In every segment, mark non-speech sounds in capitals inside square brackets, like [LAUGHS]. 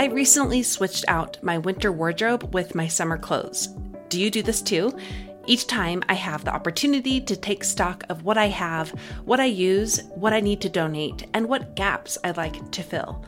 I recently switched out my winter wardrobe with my summer clothes. Do you do this too? Each time I have the opportunity to take stock of what I have, what I use, what I need to donate, and what gaps I'd like to fill.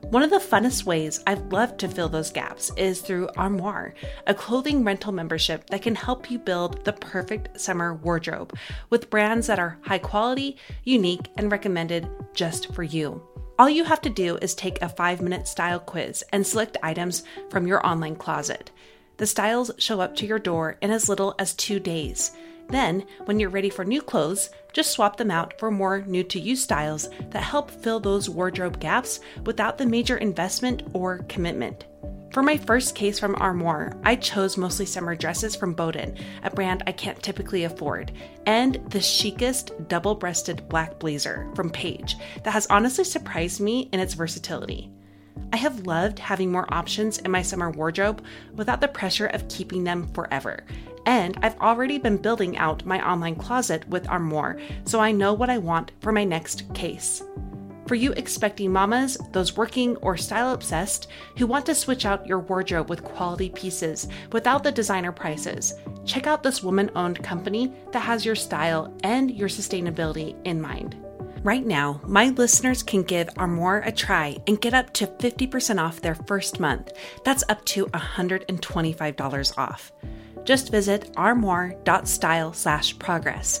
One of the funnest ways I've loved to fill those gaps is through Armoire, a clothing rental membership that can help you build the perfect summer wardrobe with brands that are high quality, unique, and recommended just for you. All you have to do is take a five minute style quiz and select items from your online closet. The styles show up to your door in as little as two days. Then, when you're ready for new clothes, just swap them out for more new to you styles that help fill those wardrobe gaps without the major investment or commitment. For my first case from Armoire, I chose mostly summer dresses from Boden, a brand I can't typically afford, and the chicest double breasted black blazer from Paige that has honestly surprised me in its versatility. I have loved having more options in my summer wardrobe without the pressure of keeping them forever. And I've already been building out my online closet with Armoire, so I know what I want for my next case. For you expecting mamas, those working or style obsessed who want to switch out your wardrobe with quality pieces without the designer prices, check out this woman owned company that has your style and your sustainability in mind. Right now, my listeners can give Armoire a try and get up to 50% off their first month. That's up to $125 off. Just visit armoire.style slash progress.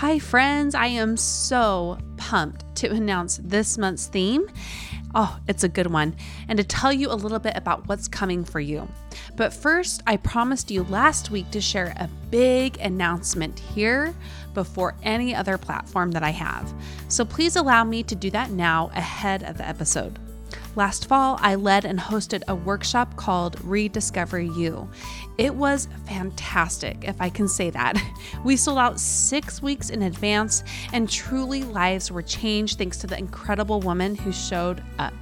Hi, friends. I am so pumped to announce this month's theme. Oh, it's a good one. And to tell you a little bit about what's coming for you. But first, I promised you last week to share a big announcement here before any other platform that I have. So please allow me to do that now ahead of the episode. Last fall, I led and hosted a workshop called Rediscover You. It was fantastic, if I can say that. [LAUGHS] We sold out six weeks in advance, and truly lives were changed thanks to the incredible woman who showed up.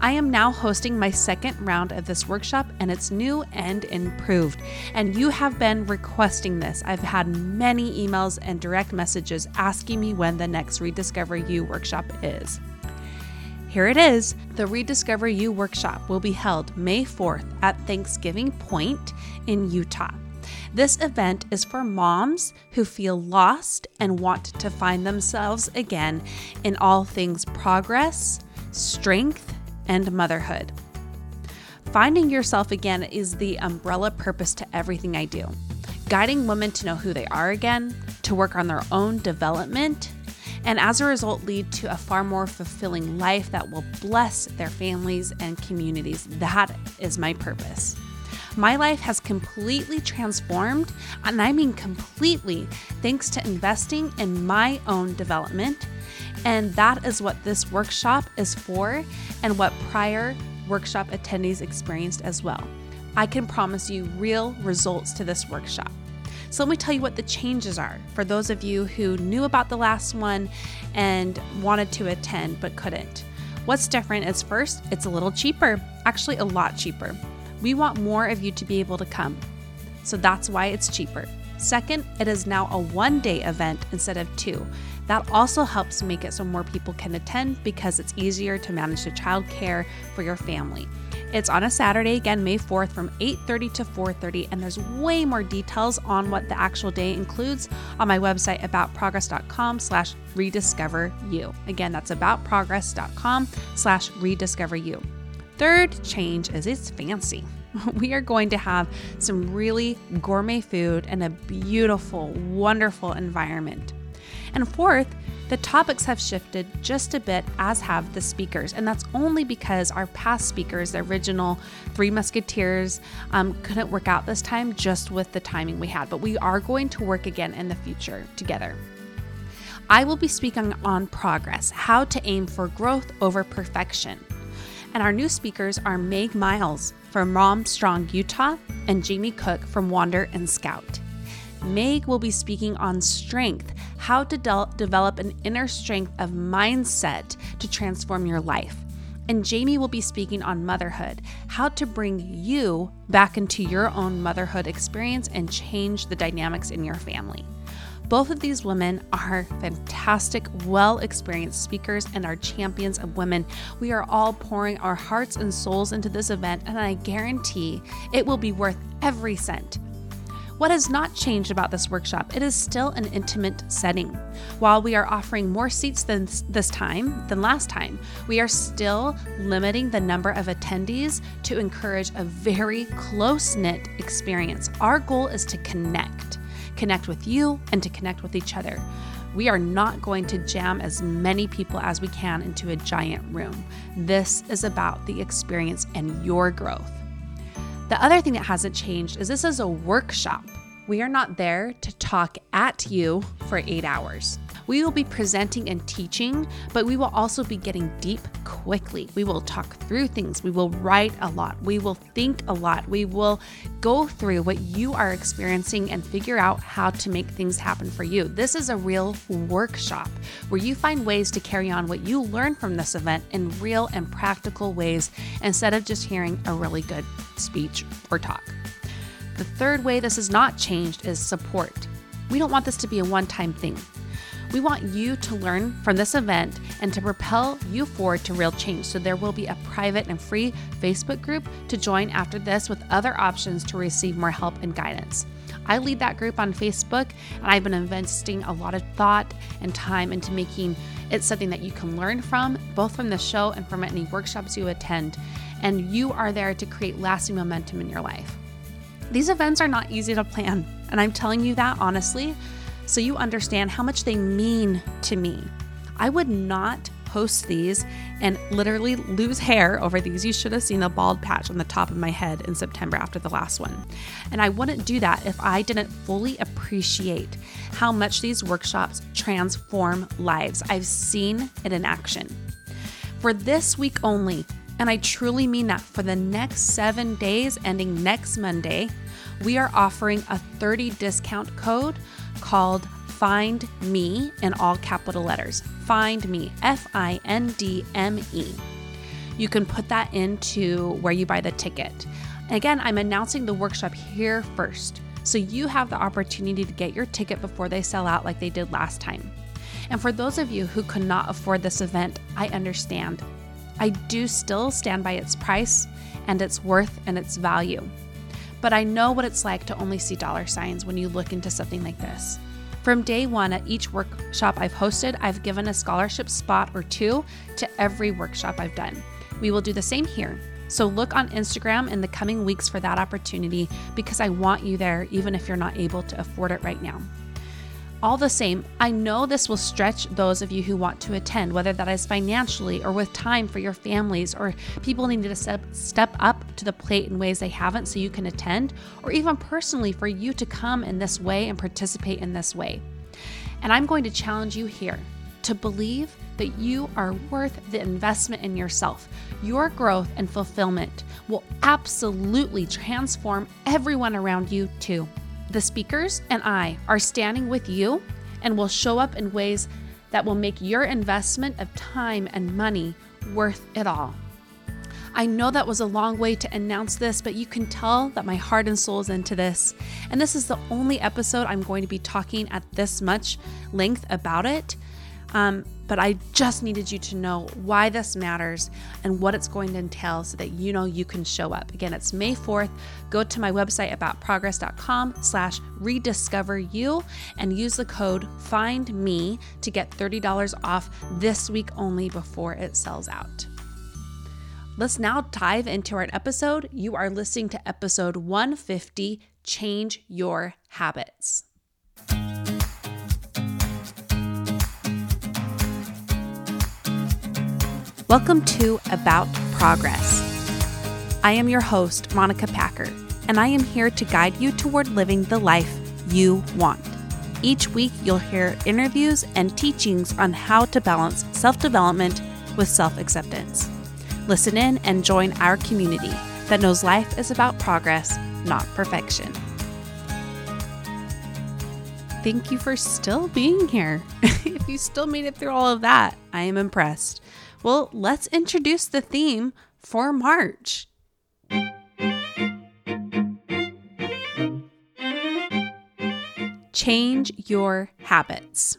I am now hosting my second round of this workshop, and it's new and improved. And you have been requesting this. I've had many emails and direct messages asking me when the next Rediscover You workshop is. Here it is. The Rediscover You workshop will be held May 4th at Thanksgiving Point in Utah. This event is for moms who feel lost and want to find themselves again in all things progress, strength, and motherhood. Finding yourself again is the umbrella purpose to everything I do. Guiding women to know who they are again, to work on their own development, and as a result, lead to a far more fulfilling life that will bless their families and communities. That is my purpose. My life has completely transformed, and I mean completely, thanks to investing in my own development. And that is what this workshop is for, and what prior workshop attendees experienced as well. I can promise you real results to this workshop. So let me tell you what the changes are for those of you who knew about the last one and wanted to attend but couldn't. What's different is first, it's a little cheaper, actually, a lot cheaper. We want more of you to be able to come, so that's why it's cheaper. Second, it is now a one day event instead of two. That also helps make it so more people can attend because it's easier to manage the childcare for your family. It's on a Saturday, again May 4th from 8:30 to 4:30 and there's way more details on what the actual day includes on my website aboutprogress.com slash rediscover you. Again, that's aboutprogress.com slash rediscover you. Third change is it's fancy. [LAUGHS] We are going to have some really gourmet food and a beautiful, wonderful environment. And fourth, The topics have shifted just a bit, as have the speakers, and that's only because our past speakers, the original Three Musketeers, um, couldn't work out this time just with the timing we had. But we are going to work again in the future together. I will be speaking on progress, how to aim for growth over perfection. And our new speakers are Meg Miles from Rom Strong, Utah, and Jamie Cook from Wander and Scout. Meg will be speaking on strength, how to de- develop an inner strength of mindset to transform your life. And Jamie will be speaking on motherhood, how to bring you back into your own motherhood experience and change the dynamics in your family. Both of these women are fantastic, well experienced speakers and are champions of women. We are all pouring our hearts and souls into this event, and I guarantee it will be worth every cent. What has not changed about this workshop? It is still an intimate setting. While we are offering more seats than this time than last time, we are still limiting the number of attendees to encourage a very close-knit experience. Our goal is to connect connect with you and to connect with each other. We are not going to jam as many people as we can into a giant room. This is about the experience and your growth. The other thing that hasn't changed is this is a workshop. We are not there to talk at you for eight hours. We will be presenting and teaching, but we will also be getting deep quickly. We will talk through things. We will write a lot. We will think a lot. We will go through what you are experiencing and figure out how to make things happen for you. This is a real workshop where you find ways to carry on what you learn from this event in real and practical ways instead of just hearing a really good speech or talk. The third way this has not changed is support. We don't want this to be a one time thing. We want you to learn from this event and to propel you forward to real change. So, there will be a private and free Facebook group to join after this with other options to receive more help and guidance. I lead that group on Facebook, and I've been investing a lot of thought and time into making it something that you can learn from, both from the show and from any workshops you attend. And you are there to create lasting momentum in your life. These events are not easy to plan, and I'm telling you that honestly so you understand how much they mean to me. I would not host these and literally lose hair over these. You should have seen the bald patch on the top of my head in September after the last one. And I wouldn't do that if I didn't fully appreciate how much these workshops transform lives. I've seen it in action. For this week only, and I truly mean that for the next seven days ending next Monday, we are offering a 30 discount code called Find Me in all capital letters. Find Me, F I N D M E. You can put that into where you buy the ticket. Again, I'm announcing the workshop here first, so you have the opportunity to get your ticket before they sell out like they did last time. And for those of you who could not afford this event, I understand. I do still stand by its price and its worth and its value but I know what it's like to only see dollar signs when you look into something like this. From day one at each workshop I've hosted, I've given a scholarship spot or two to every workshop I've done. We will do the same here. So look on Instagram in the coming weeks for that opportunity because I want you there even if you're not able to afford it right now. All the same, I know this will stretch those of you who want to attend, whether that is financially or with time for your families, or people need to step, step up to the plate in ways they haven't so you can attend, or even personally for you to come in this way and participate in this way. And I'm going to challenge you here to believe that you are worth the investment in yourself. Your growth and fulfillment will absolutely transform everyone around you, too. The speakers and I are standing with you and will show up in ways that will make your investment of time and money worth it all. I know that was a long way to announce this, but you can tell that my heart and soul is into this. And this is the only episode I'm going to be talking at this much length about it. Um, but I just needed you to know why this matters and what it's going to entail so that you know you can show up. Again, it's May 4th. Go to my website aboutprogress.com slash rediscover you and use the code find me to get $30 off this week only before it sells out. Let's now dive into our episode. You are listening to episode 150 Change Your Habits. Welcome to About Progress. I am your host, Monica Packer, and I am here to guide you toward living the life you want. Each week, you'll hear interviews and teachings on how to balance self development with self acceptance. Listen in and join our community that knows life is about progress, not perfection. Thank you for still being here. [LAUGHS] if you still made it through all of that, I am impressed. Well, let's introduce the theme for March. Change your habits.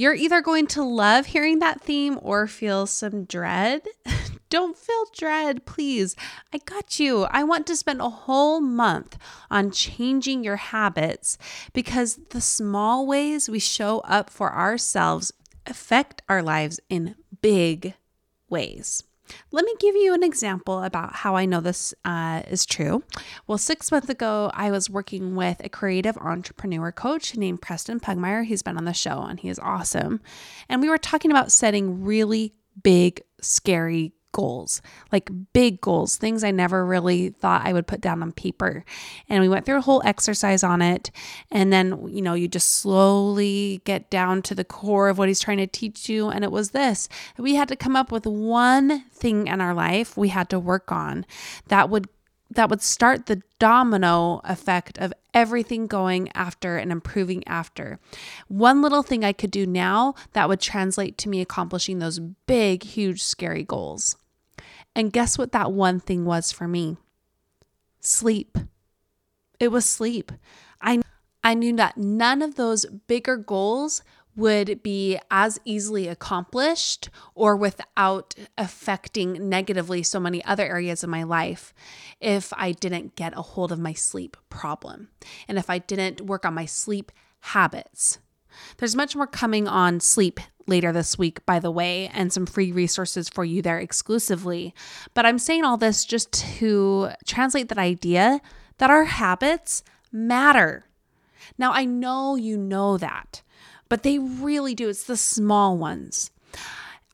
You're either going to love hearing that theme or feel some dread. [LAUGHS] Don't feel dread, please. I got you. I want to spend a whole month on changing your habits because the small ways we show up for ourselves affect our lives in big ways. Let me give you an example about how I know this uh, is true. Well, six months ago, I was working with a creative entrepreneur coach named Preston Pugmire. He's been on the show and he is awesome. And we were talking about setting really big, scary goals, like big goals, things I never really thought I would put down on paper. And we went through a whole exercise on it. And then, you know, you just slowly get down to the core of what he's trying to teach you. And it was this we had to come up with one thing in our life we had to work on that would that would start the domino effect of everything going after and improving after. One little thing I could do now that would translate to me accomplishing those big, huge, scary goals. And guess what that one thing was for me? Sleep. It was sleep. I I knew that none of those bigger goals would be as easily accomplished or without affecting negatively so many other areas of my life if I didn't get a hold of my sleep problem and if I didn't work on my sleep habits. There's much more coming on sleep later this week, by the way, and some free resources for you there exclusively. But I'm saying all this just to translate that idea that our habits matter. Now, I know you know that, but they really do. It's the small ones.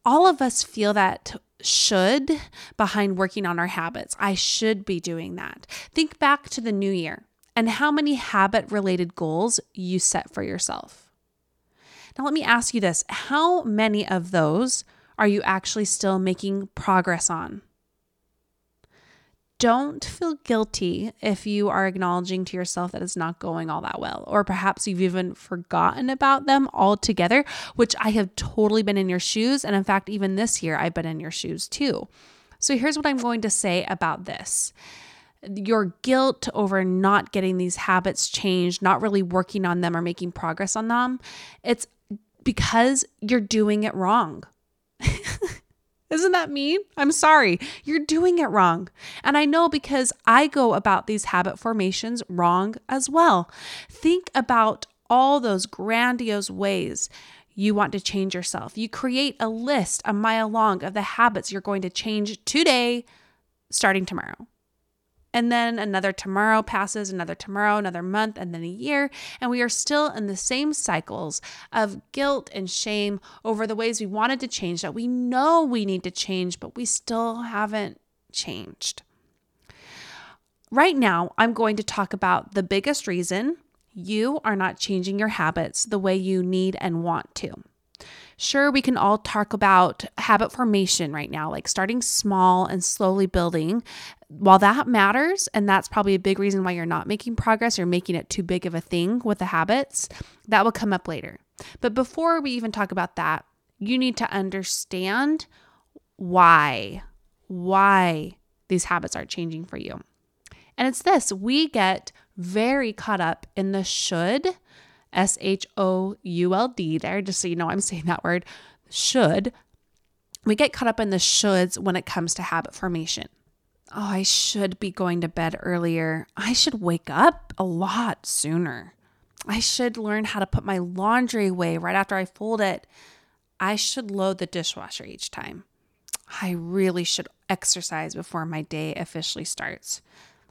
All of us feel that should behind working on our habits. I should be doing that. Think back to the new year and how many habit related goals you set for yourself. Now, let me ask you this how many of those are you actually still making progress on? Don't feel guilty if you are acknowledging to yourself that it's not going all that well, or perhaps you've even forgotten about them altogether, which I have totally been in your shoes. And in fact, even this year, I've been in your shoes too. So here's what I'm going to say about this your guilt over not getting these habits changed, not really working on them or making progress on them, it's because you're doing it wrong. [LAUGHS] Isn't that mean? I'm sorry. You're doing it wrong. And I know because I go about these habit formations wrong as well. Think about all those grandiose ways you want to change yourself. You create a list a mile long of the habits you're going to change today, starting tomorrow. And then another tomorrow passes, another tomorrow, another month, and then a year. And we are still in the same cycles of guilt and shame over the ways we wanted to change that we know we need to change, but we still haven't changed. Right now, I'm going to talk about the biggest reason you are not changing your habits the way you need and want to. Sure, we can all talk about habit formation right now, like starting small and slowly building. While that matters, and that's probably a big reason why you're not making progress, you're making it too big of a thing with the habits, that will come up later. But before we even talk about that, you need to understand why, why these habits are changing for you. And it's this we get very caught up in the should S H O U L D there, just so you know I'm saying that word, should. We get caught up in the shoulds when it comes to habit formation. Oh, I should be going to bed earlier. I should wake up a lot sooner. I should learn how to put my laundry away right after I fold it. I should load the dishwasher each time. I really should exercise before my day officially starts.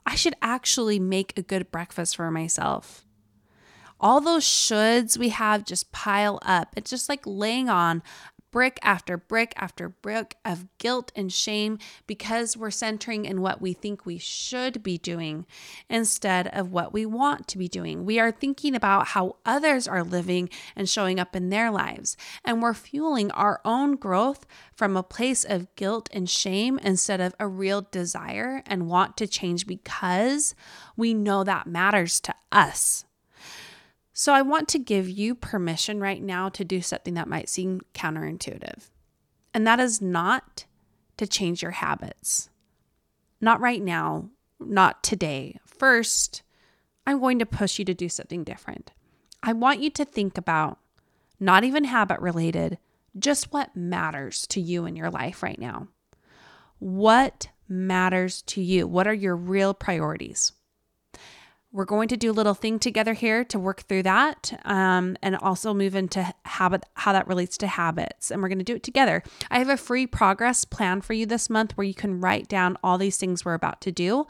I should actually make a good breakfast for myself all those shoulds we have just pile up. It's just like laying on brick after brick after brick of guilt and shame because we're centering in what we think we should be doing instead of what we want to be doing. We are thinking about how others are living and showing up in their lives, and we're fueling our own growth from a place of guilt and shame instead of a real desire and want to change because we know that matters to us. So I want to give you permission right now to do something that might seem counterintuitive. And that is not to change your habits. Not right now, not today. First, I'm going to push you to do something different. I want you to think about not even habit related, just what matters to you in your life right now. What matters to you? What are your real priorities? We're going to do a little thing together here to work through that um, and also move into habit, how that relates to habits. And we're going to do it together. I have a free progress plan for you this month where you can write down all these things we're about to do.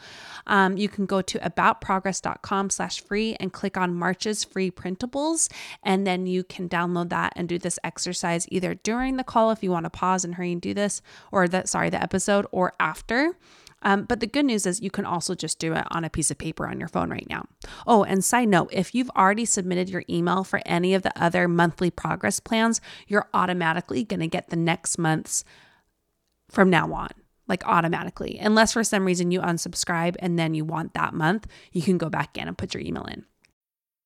Um, you can go to aboutprogress.com slash free and click on March's free printables. And then you can download that and do this exercise either during the call if you want to pause and hurry and do this, or that, sorry, the episode, or after. Um, but the good news is you can also just do it on a piece of paper on your phone right now. Oh, and side note if you've already submitted your email for any of the other monthly progress plans, you're automatically going to get the next month's from now on like automatically. Unless for some reason you unsubscribe and then you want that month, you can go back in and put your email in.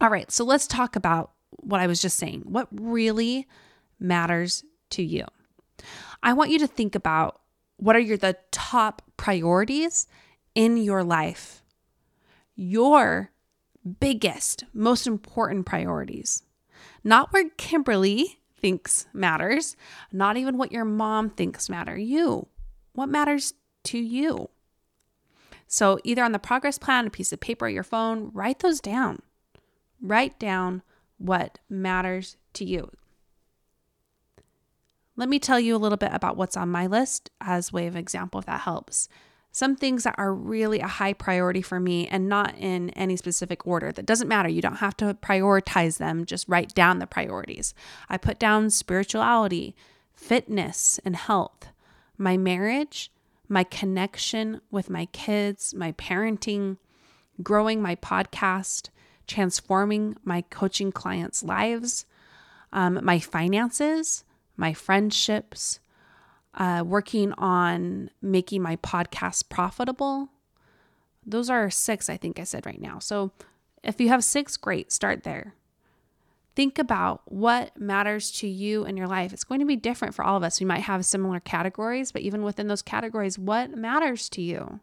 All right, so let's talk about what I was just saying. What really matters to you? I want you to think about what are your the top priorities in your life. Your biggest, most important priorities. Not where Kimberly thinks matters, not even what your mom thinks matter. You. What matters to you? So either on the progress plan, a piece of paper, your phone, write those down. Write down what matters to you. Let me tell you a little bit about what's on my list as way of example if that helps. Some things that are really a high priority for me and not in any specific order. That doesn't matter. You don't have to prioritize them, just write down the priorities. I put down spirituality, fitness and health, my marriage, my connection with my kids, my parenting, growing my podcast, transforming my coaching clients' lives, um, my finances, my friendships, uh, working on making my podcast profitable. Those are six, I think I said right now. So if you have six, great, start there. Think about what matters to you in your life. It's going to be different for all of us. We might have similar categories, but even within those categories, what matters to you?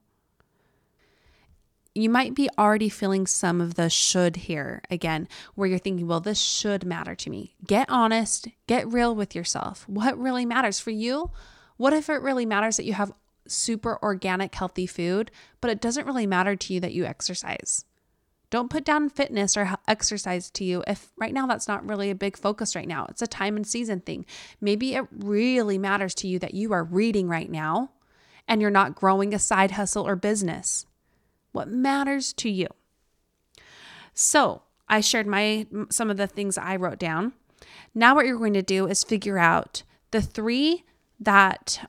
You might be already feeling some of the should here again, where you're thinking, well, this should matter to me. Get honest, get real with yourself. What really matters for you? What if it really matters that you have super organic, healthy food, but it doesn't really matter to you that you exercise? Don't put down fitness or exercise to you if right now that's not really a big focus right now. It's a time and season thing. Maybe it really matters to you that you are reading right now and you're not growing a side hustle or business what matters to you. So, I shared my some of the things I wrote down. Now what you're going to do is figure out the 3 that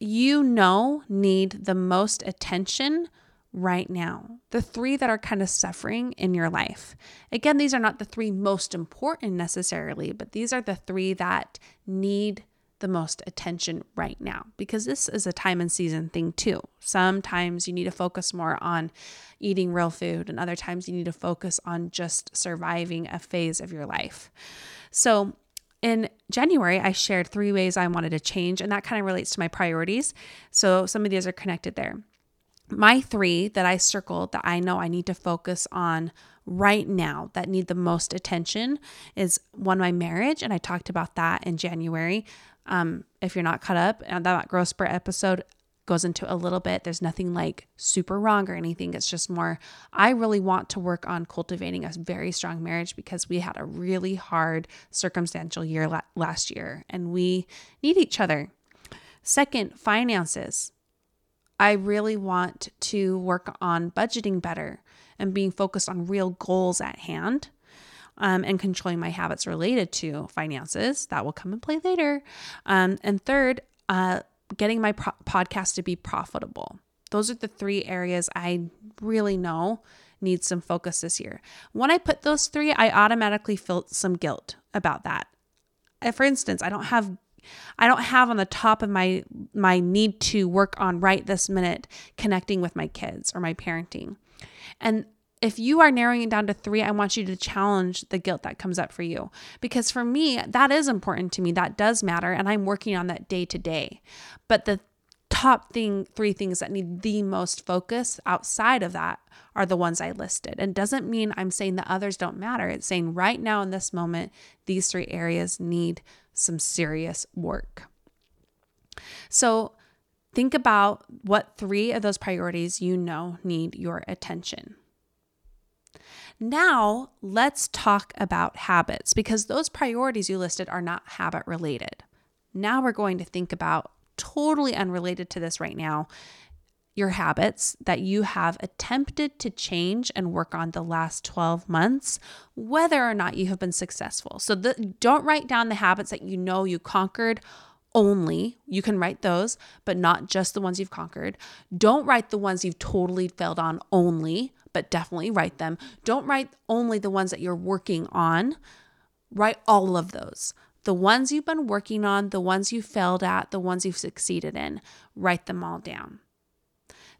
you know need the most attention right now. The 3 that are kind of suffering in your life. Again, these are not the 3 most important necessarily, but these are the 3 that need the most attention right now because this is a time and season thing too. Sometimes you need to focus more on eating real food, and other times you need to focus on just surviving a phase of your life. So, in January, I shared three ways I wanted to change, and that kind of relates to my priorities. So, some of these are connected there. My three that I circled that I know I need to focus on right now that need the most attention is one, my marriage. And I talked about that in January Um, if you're not caught up, and that growth spurt episode goes into a little bit. There's nothing like super wrong or anything. It's just more, I really want to work on cultivating a very strong marriage because we had a really hard circumstantial year la- last year and we need each other. Second, finances. I really want to work on budgeting better and being focused on real goals at hand. Um, and controlling my habits related to finances. That will come and play later. Um, and third, uh, getting my pro- podcast to be profitable. Those are the three areas I really know need some focus this year. When I put those three, I automatically felt some guilt about that. Uh, for instance, I don't have I don't have on the top of my my need to work on right this minute connecting with my kids or my parenting. And if you are narrowing it down to three, I want you to challenge the guilt that comes up for you. Because for me, that is important to me. That does matter. And I'm working on that day to day. But the top thing, three things that need the most focus outside of that are the ones I listed. And doesn't mean I'm saying the others don't matter. It's saying right now in this moment, these three areas need some serious work. So think about what three of those priorities you know need your attention. Now, let's talk about habits because those priorities you listed are not habit related. Now, we're going to think about totally unrelated to this right now your habits that you have attempted to change and work on the last 12 months, whether or not you have been successful. So, the, don't write down the habits that you know you conquered only. You can write those, but not just the ones you've conquered. Don't write the ones you've totally failed on only but definitely write them. Don't write only the ones that you're working on, write all of those. The ones you've been working on, the ones you failed at, the ones you've succeeded in, write them all down.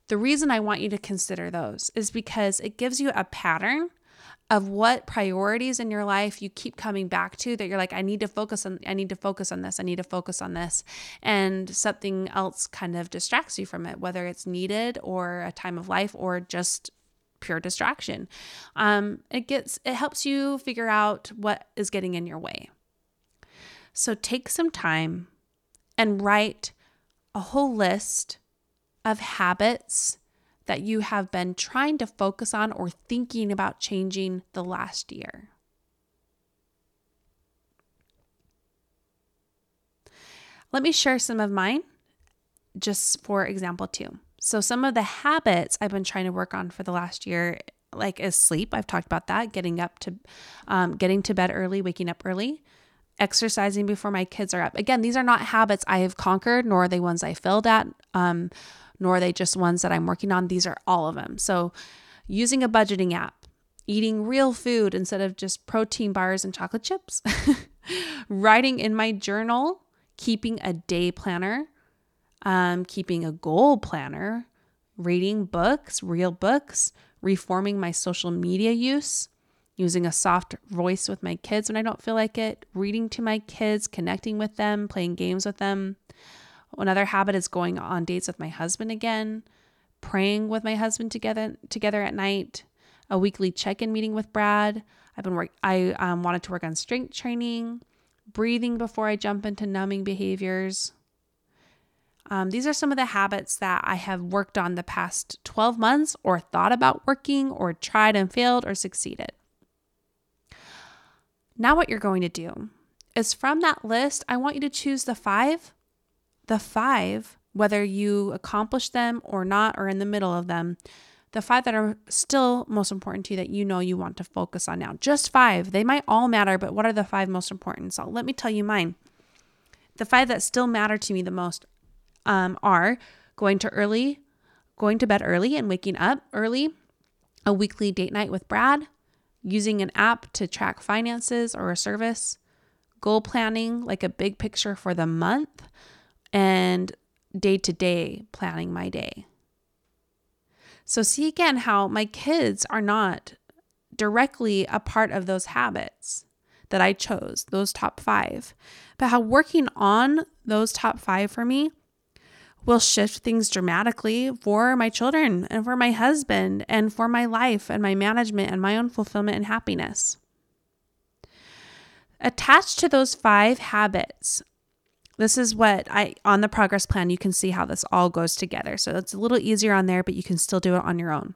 The reason I want you to consider those is because it gives you a pattern of what priorities in your life you keep coming back to that you're like I need to focus on I need to focus on this I need to focus on this and something else kind of distracts you from it whether it's needed or a time of life or just pure distraction. Um, it gets it helps you figure out what is getting in your way. So take some time and write a whole list of habits that you have been trying to focus on or thinking about changing the last year. Let me share some of mine just for example, too. So, some of the habits I've been trying to work on for the last year, like is sleep. I've talked about that, getting up to, um, getting to bed early, waking up early, exercising before my kids are up. Again, these are not habits I have conquered, nor are they ones I failed at, um, nor are they just ones that I'm working on. These are all of them. So, using a budgeting app, eating real food instead of just protein bars and chocolate chips, [LAUGHS] writing in my journal, keeping a day planner um, keeping a goal planner, reading books, real books, reforming my social media use, using a soft voice with my kids when I don't feel like it, reading to my kids, connecting with them, playing games with them. Another habit is going on dates with my husband again, praying with my husband together together at night, a weekly check-in meeting with Brad. I've been work I um, wanted to work on strength training, breathing before I jump into numbing behaviors, um, these are some of the habits that I have worked on the past 12 months, or thought about working, or tried and failed, or succeeded. Now, what you're going to do is from that list, I want you to choose the five, the five, whether you accomplish them or not, or in the middle of them, the five that are still most important to you that you know you want to focus on now. Just five. They might all matter, but what are the five most important? So let me tell you mine. The five that still matter to me the most um, are going to early, going to bed early and waking up early, a weekly date night with Brad, using an app to track finances or a service, goal planning, like a big picture for the month, and day to day planning my day. So, see again how my kids are not directly a part of those habits that I chose, those top five, but how working on those top five for me will shift things dramatically for my children and for my husband and for my life and my management and my own fulfillment and happiness. Attached to those five habits This is what I on the progress plan you can see how this all goes together. So it's a little easier on there, but you can still do it on your own.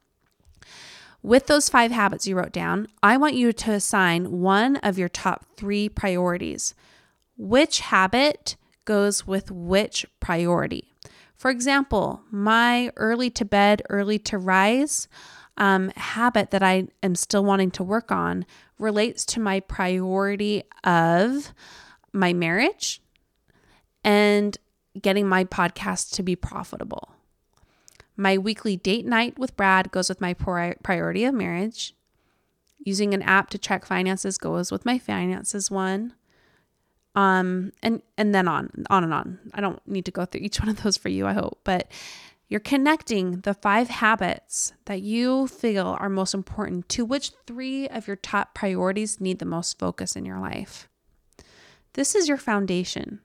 With those five habits you wrote down, I want you to assign one of your top 3 priorities. Which habit goes with which priority? For example, my early to bed, early to rise um, habit that I am still wanting to work on relates to my priority of my marriage and getting my podcast to be profitable. My weekly date night with Brad goes with my priority of marriage. Using an app to track finances goes with my finances one. Um, and and then on on and on. I don't need to go through each [LAUGHS] one of those for you, I hope, but you're connecting the five habits that you feel are most important to which three of your top priorities need the most focus in your life. This is your foundation.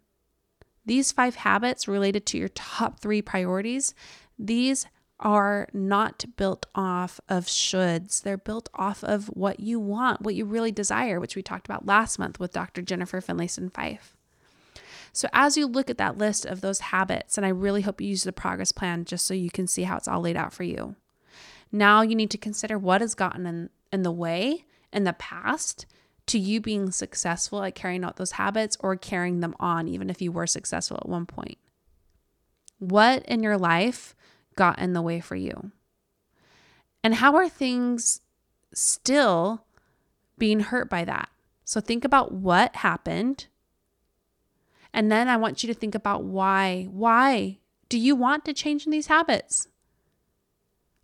These five habits related to your top three priorities, these are not built off of shoulds. They're built off of what you want, what you really desire, which we talked about last month with Dr. Jennifer Finlayson Fife. So, as you look at that list of those habits, and I really hope you use the progress plan just so you can see how it's all laid out for you. Now, you need to consider what has gotten in, in the way in the past to you being successful at carrying out those habits or carrying them on, even if you were successful at one point. What in your life got in the way for you? And how are things still being hurt by that? So think about what happened. And then I want you to think about why. Why do you want to change in these habits?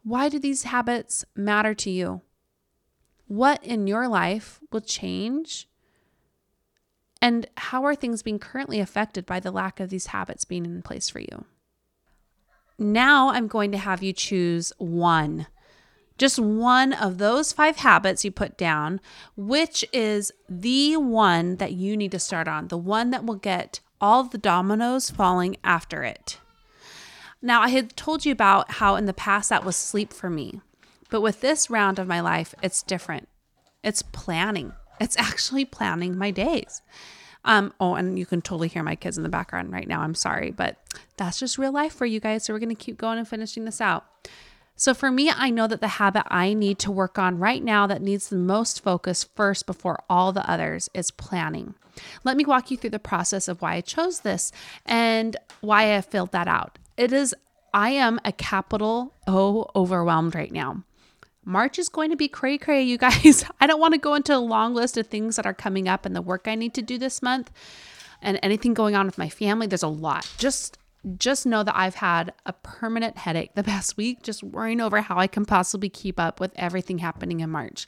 Why do these habits matter to you? What in your life will change? And how are things being currently affected by the lack of these habits being in place for you? Now I'm going to have you choose one, just one of those five habits you put down, which is the one that you need to start on, the one that will get all the dominoes falling after it. Now, I had told you about how in the past that was sleep for me, but with this round of my life, it's different. It's planning, it's [LAUGHS] actually planning my days. Um, oh, and you can totally hear my kids in the background right now. I'm sorry, but that's just real life for you guys. So we're going to keep going and finishing this out. So for me, I know that the habit I need to work on right now that needs the most focus first before all the others is planning. Let me walk you through the process of why I chose this and why I filled that out. It is, I am a capital O overwhelmed right now. March is going to be cray cray, you guys. [LAUGHS] I don't want to go into a long list of things that are coming up and the work I need to do this month and anything going on with my family. There's a lot. Just just know that I've had a permanent headache the [LAUGHS] past week just worrying over how I can possibly keep up with everything happening in March.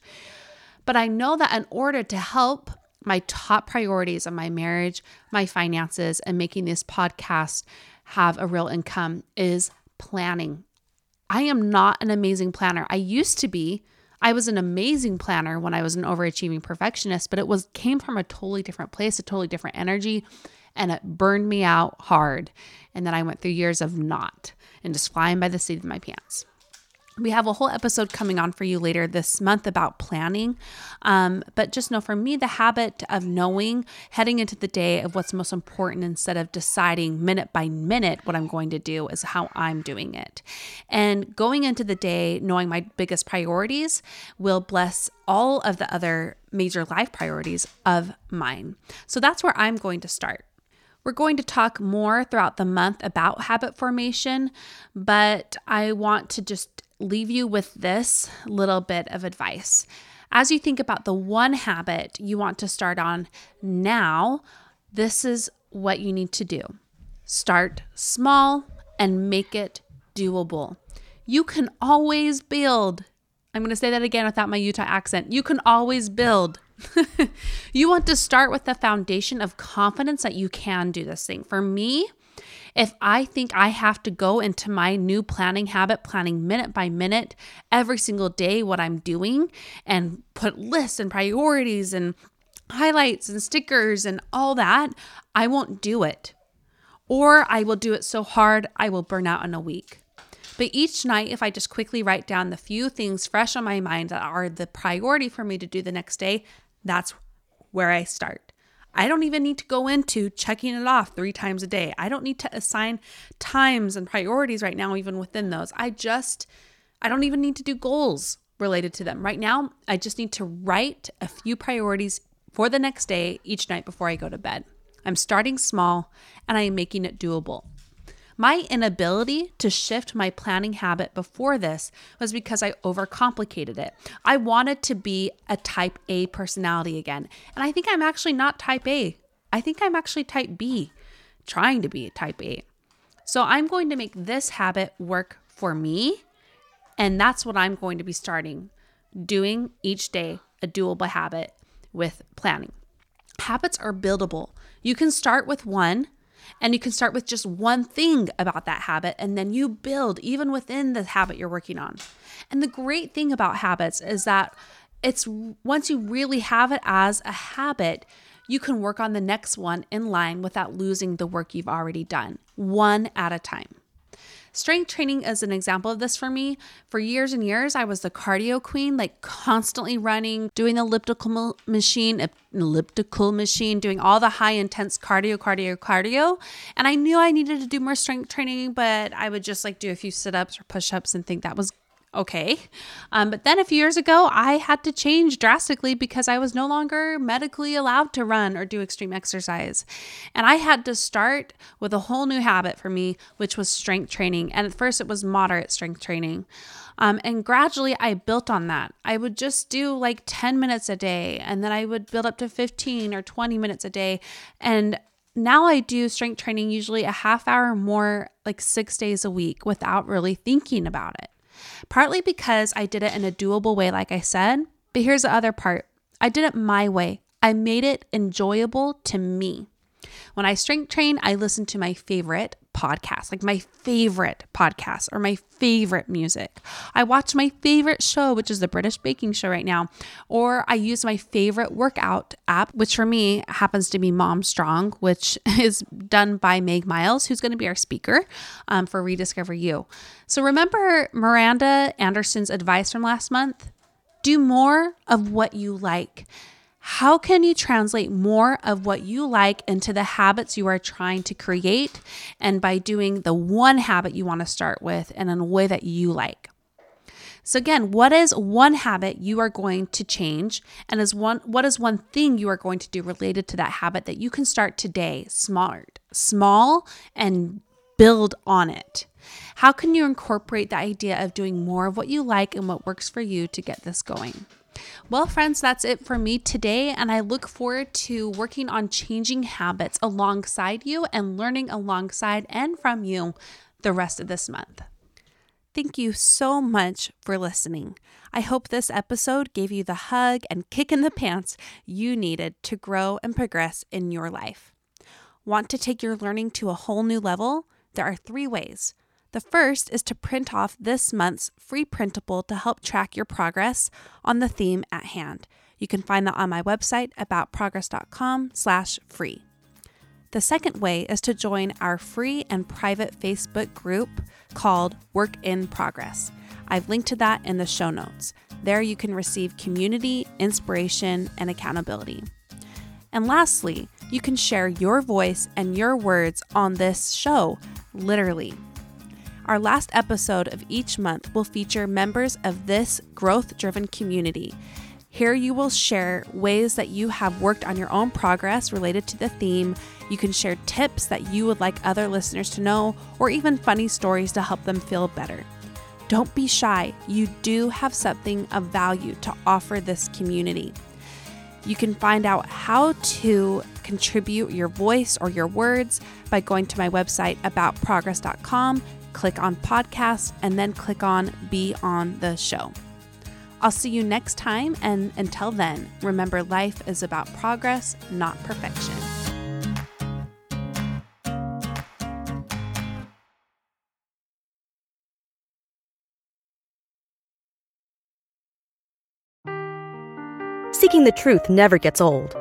But I know that in order to help my top priorities of my marriage, my finances, and making this podcast have a real income is planning. I am not an amazing planner. I used to be. I was an amazing planner when I was an overachieving perfectionist, but it was came from a totally different place, a totally different energy, and it burned me out hard. And then I went through years of not and just flying by the seat of my pants. We have a whole episode coming on for you later this month about planning. Um, but just know for me, the habit of knowing heading into the day of what's most important instead of deciding minute by minute what I'm going to do is how I'm doing it. And going into the day knowing my biggest priorities will bless all of the other major life priorities of mine. So that's where I'm going to start. We're going to talk more throughout the month about habit formation, but I want to just leave you with this little bit of advice. As you think about the one habit you want to start on now, this is what you need to do start small and make it doable. You can always build. I'm going to say that again without my Utah accent. You can always build. [LAUGHS] you want to start with the foundation of confidence that you can do this thing. For me, if I think I have to go into my new planning habit, planning minute by minute every single day what I'm doing and put lists and priorities and highlights and stickers and all that, I won't do it. Or I will do it so hard I will burn out in a week. But each night, if I just quickly write down the few things fresh on my mind that are the priority for me to do the next day, that's where I start. I don't even need to go into checking it off three times a day. I don't need to assign times and priorities right now, even within those. I just, I don't even need to do goals related to them. Right now, I just need to write a few priorities for the next day each night before I go to bed. I'm starting small and I am making it doable. My inability to shift my planning habit before this was because I overcomplicated it. I wanted to be a type A personality again. And I think I'm actually not type A. I think I'm actually type B, trying to be type A. So I'm going to make this habit work for me. And that's what I'm going to be starting doing each day, a doable habit with planning. Habits are buildable. You can start with one and you can start with just one thing about that habit, and then you build even within the habit you're working on. And the great thing about habits is that it's once you really have it as a habit, you can work on the next one in line without losing the work you've already done, one at a time. Strength training is an example of this for me. For years and years, I was the cardio queen, like constantly running, doing the elliptical machine, elliptical machine, doing all the high intense cardio, cardio, cardio. And I knew I needed to do more strength training, but I would just like do a few sit ups or push ups and think that was okay. Um, but then a few years ago, I had to change drastically because I was no longer medically allowed to run or do extreme exercise. And I had to start with a whole new habit for me, which was strength training. And at first, it was moderate strength training. Um, and gradually, I built on that. I would just do like 10 minutes a day, and then I would build up to 15 or 20 minutes a day. And now I do strength training usually a half hour more, like six days a week, without really thinking about it partly because I did it in a doable way, like I said. But here's the other part I did it my way. I made it enjoyable to me. When I strength train, I listen to my favorite podcast, like my favorite podcast or my favorite music. I watch my favorite show, which is the British Baking Show right now, or I use my favorite workout app, which for me happens to be Mom Strong, which [LAUGHS] is done by Meg Miles, who's going to be our speaker um, for Rediscover You. So remember Miranda Anderson's advice from last month? Do more of what you like. How can you translate more of what you like into the habits you are trying to create? And by doing the one habit you want to start with and in a way that you like. So again, what is one habit you are going to change and is one what is one thing you are going to do related to that habit that you can start today, smart, small and build on it. How can you incorporate the idea of doing more of what you like and what works for you to get this going? Well, friends, that's it for me today. And I look forward to working on changing habits alongside you and learning alongside and from you the rest of this month. Thank you so much for listening. I hope this episode gave you the hug and kick in the pants you needed to grow and progress in your life. Want to take your learning to a whole new level? There are three ways. The first is to print off this month's free printable to help track your progress on the theme at hand. You can find that on my website aboutprogress.com/free. The second way is to join our free and private Facebook group called Work in Progress. I've linked to that in the show notes. There you can receive community, inspiration, and accountability. And lastly, you can share your voice and your words on this show, literally. Our last episode of each month will feature members of this growth driven community. Here you will share ways that you have worked on your own progress related to the theme. You can share tips that you would like other listeners to know, or even funny stories to help them feel better. Don't be shy, you do have something of value to offer this community. You can find out how to contribute your voice or your words by going to my website aboutprogress.com click on podcast, and then click on be on the show. I'll see you next time, and until then, remember life is about progress, not perfection. Seeking the truth never gets old.